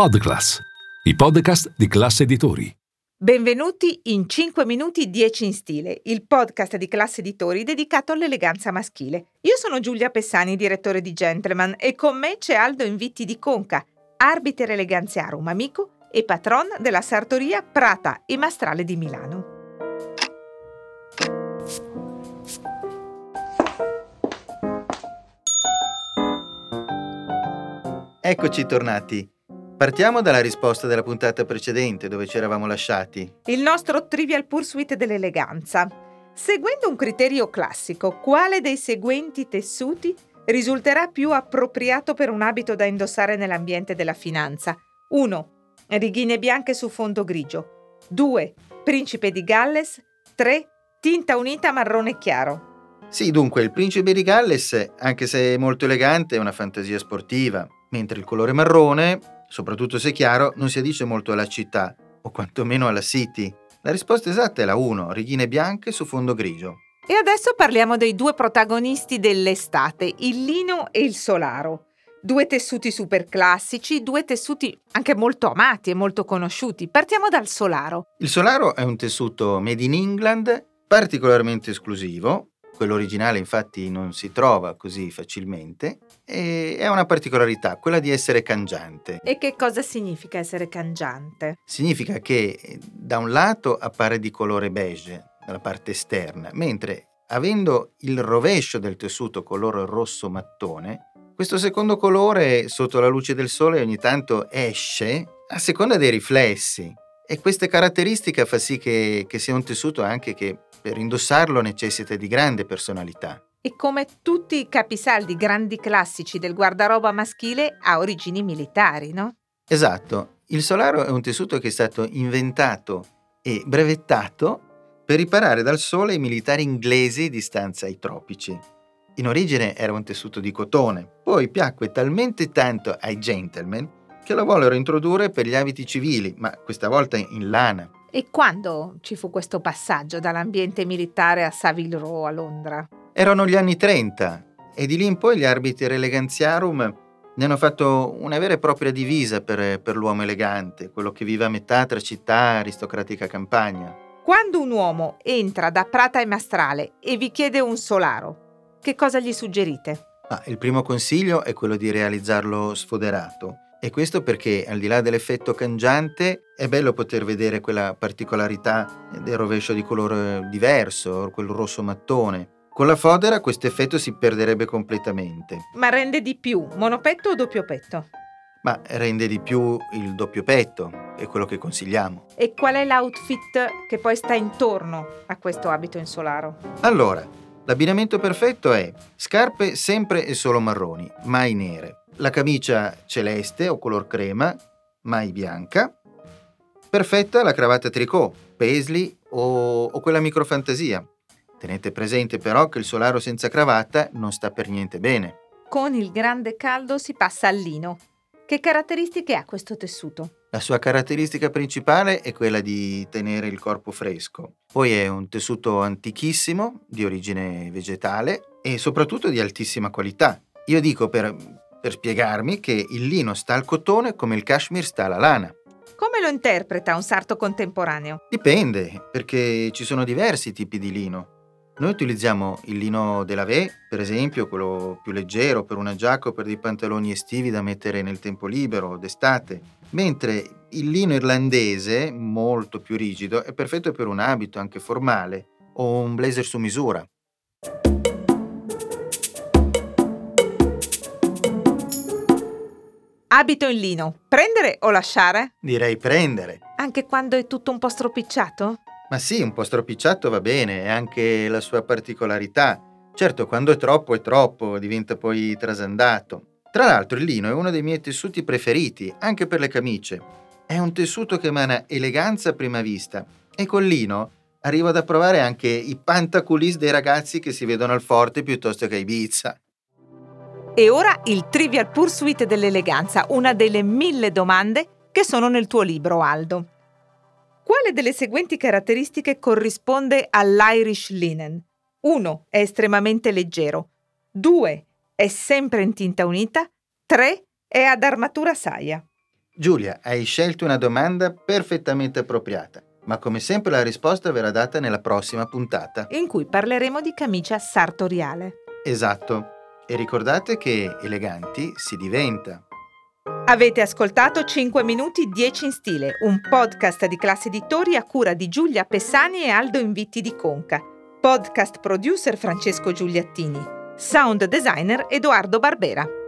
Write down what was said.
Podclass, i podcast di classe editori. Benvenuti in 5 minuti 10 in stile, il podcast di classe editori dedicato all'eleganza maschile. Io sono Giulia Pessani, direttore di Gentleman, e con me c'è Aldo Invitti di Conca, arbiter eleganziarum amico e patron della sartoria Prata e Mastrale di Milano. Eccoci tornati. Partiamo dalla risposta della puntata precedente dove ci eravamo lasciati. Il nostro Trivial Pursuit dell'eleganza. Seguendo un criterio classico, quale dei seguenti tessuti risulterà più appropriato per un abito da indossare nell'ambiente della finanza? 1. Righine bianche su fondo grigio. 2. Principe di Galles. 3. Tinta unita marrone chiaro. Sì, dunque, il principe di Galles, anche se molto elegante, è una fantasia sportiva, mentre il colore marrone soprattutto se chiaro, non si addice molto alla città, o quantomeno alla City. La risposta esatta è la 1, righine bianche su fondo grigio. E adesso parliamo dei due protagonisti dell'estate, il lino e il solaro. Due tessuti super classici, due tessuti anche molto amati e molto conosciuti. Partiamo dal solaro. Il solaro è un tessuto made in England particolarmente esclusivo, quello originale infatti non si trova così facilmente e è una particolarità, quella di essere cangiante. E che cosa significa essere cangiante? Significa che eh, da un lato appare di colore beige dalla parte esterna, mentre avendo il rovescio del tessuto color rosso mattone, questo secondo colore sotto la luce del sole ogni tanto esce a seconda dei riflessi e questa caratteristica fa sì che, che sia un tessuto anche che per indossarlo necessita di grande personalità. E come tutti i capisaldi grandi classici del guardaroba maschile ha origini militari, no? Esatto. Il solaro è un tessuto che è stato inventato e brevettato per riparare dal sole i militari inglesi di stanza ai tropici. In origine era un tessuto di cotone, poi piacque talmente tanto ai gentleman che lo vollero introdurre per gli abiti civili, ma questa volta in lana. E quando ci fu questo passaggio dall'ambiente militare a Savile Row a Londra? Erano gli anni 30 e di lì in poi gli arbitri eleganziarum ne hanno fatto una vera e propria divisa per, per l'uomo elegante, quello che vive a metà tra città e aristocratica campagna. Quando un uomo entra da Prata e Mastrale e vi chiede un solaro, che cosa gli suggerite? Ah, il primo consiglio è quello di realizzarlo sfoderato e questo perché, al di là dell'effetto cangiante, è bello poter vedere quella particolarità del rovescio di colore diverso, quel rosso mattone. Con la fodera questo effetto si perderebbe completamente. Ma rende di più, monopetto o doppio petto? Ma rende di più il doppio petto, è quello che consigliamo. E qual è l'outfit che poi sta intorno a questo abito insolaro? Allora, l'abbinamento perfetto è scarpe sempre e solo marroni, mai nere la camicia celeste o color crema, mai bianca. Perfetta la cravatta tricot, paisley o, o quella microfantasia. Tenete presente però che il solaro senza cravatta non sta per niente bene. Con il grande caldo si passa al lino. Che caratteristiche ha questo tessuto? La sua caratteristica principale è quella di tenere il corpo fresco. Poi è un tessuto antichissimo, di origine vegetale e soprattutto di altissima qualità. Io dico per per spiegarmi che il lino sta al cotone come il cashmere sta alla lana. Come lo interpreta un sarto contemporaneo? Dipende, perché ci sono diversi tipi di lino. Noi utilizziamo il lino della V, per esempio, quello più leggero per una giacca o per dei pantaloni estivi da mettere nel tempo libero d'estate, mentre il lino irlandese, molto più rigido, è perfetto per un abito anche formale o un blazer su misura. Abito in lino, prendere o lasciare? Direi prendere. Anche quando è tutto un po' stropicciato? Ma sì, un po' stropicciato va bene, è anche la sua particolarità. Certo, quando è troppo è troppo, diventa poi trasandato. Tra l'altro il lino è uno dei miei tessuti preferiti, anche per le camicie. È un tessuto che emana eleganza a prima vista e col lino arrivo ad approvare anche i pantaculis dei ragazzi che si vedono al forte piuttosto che a Ibiza. E ora il Trivial Pursuit dell'eleganza, una delle mille domande che sono nel tuo libro, Aldo. Quale delle seguenti caratteristiche corrisponde all'Irish linen? 1. È estremamente leggero. 2. È sempre in tinta unita. 3. È ad armatura saia. Giulia, hai scelto una domanda perfettamente appropriata, ma come sempre la risposta verrà data nella prossima puntata. In cui parleremo di camicia sartoriale. Esatto. E ricordate che eleganti si diventa. Avete ascoltato 5 minuti 10 in stile, un podcast di classe editori a cura di Giulia Pessani e Aldo Invitti di Conca. Podcast producer Francesco Giuliattini. Sound designer Edoardo Barbera.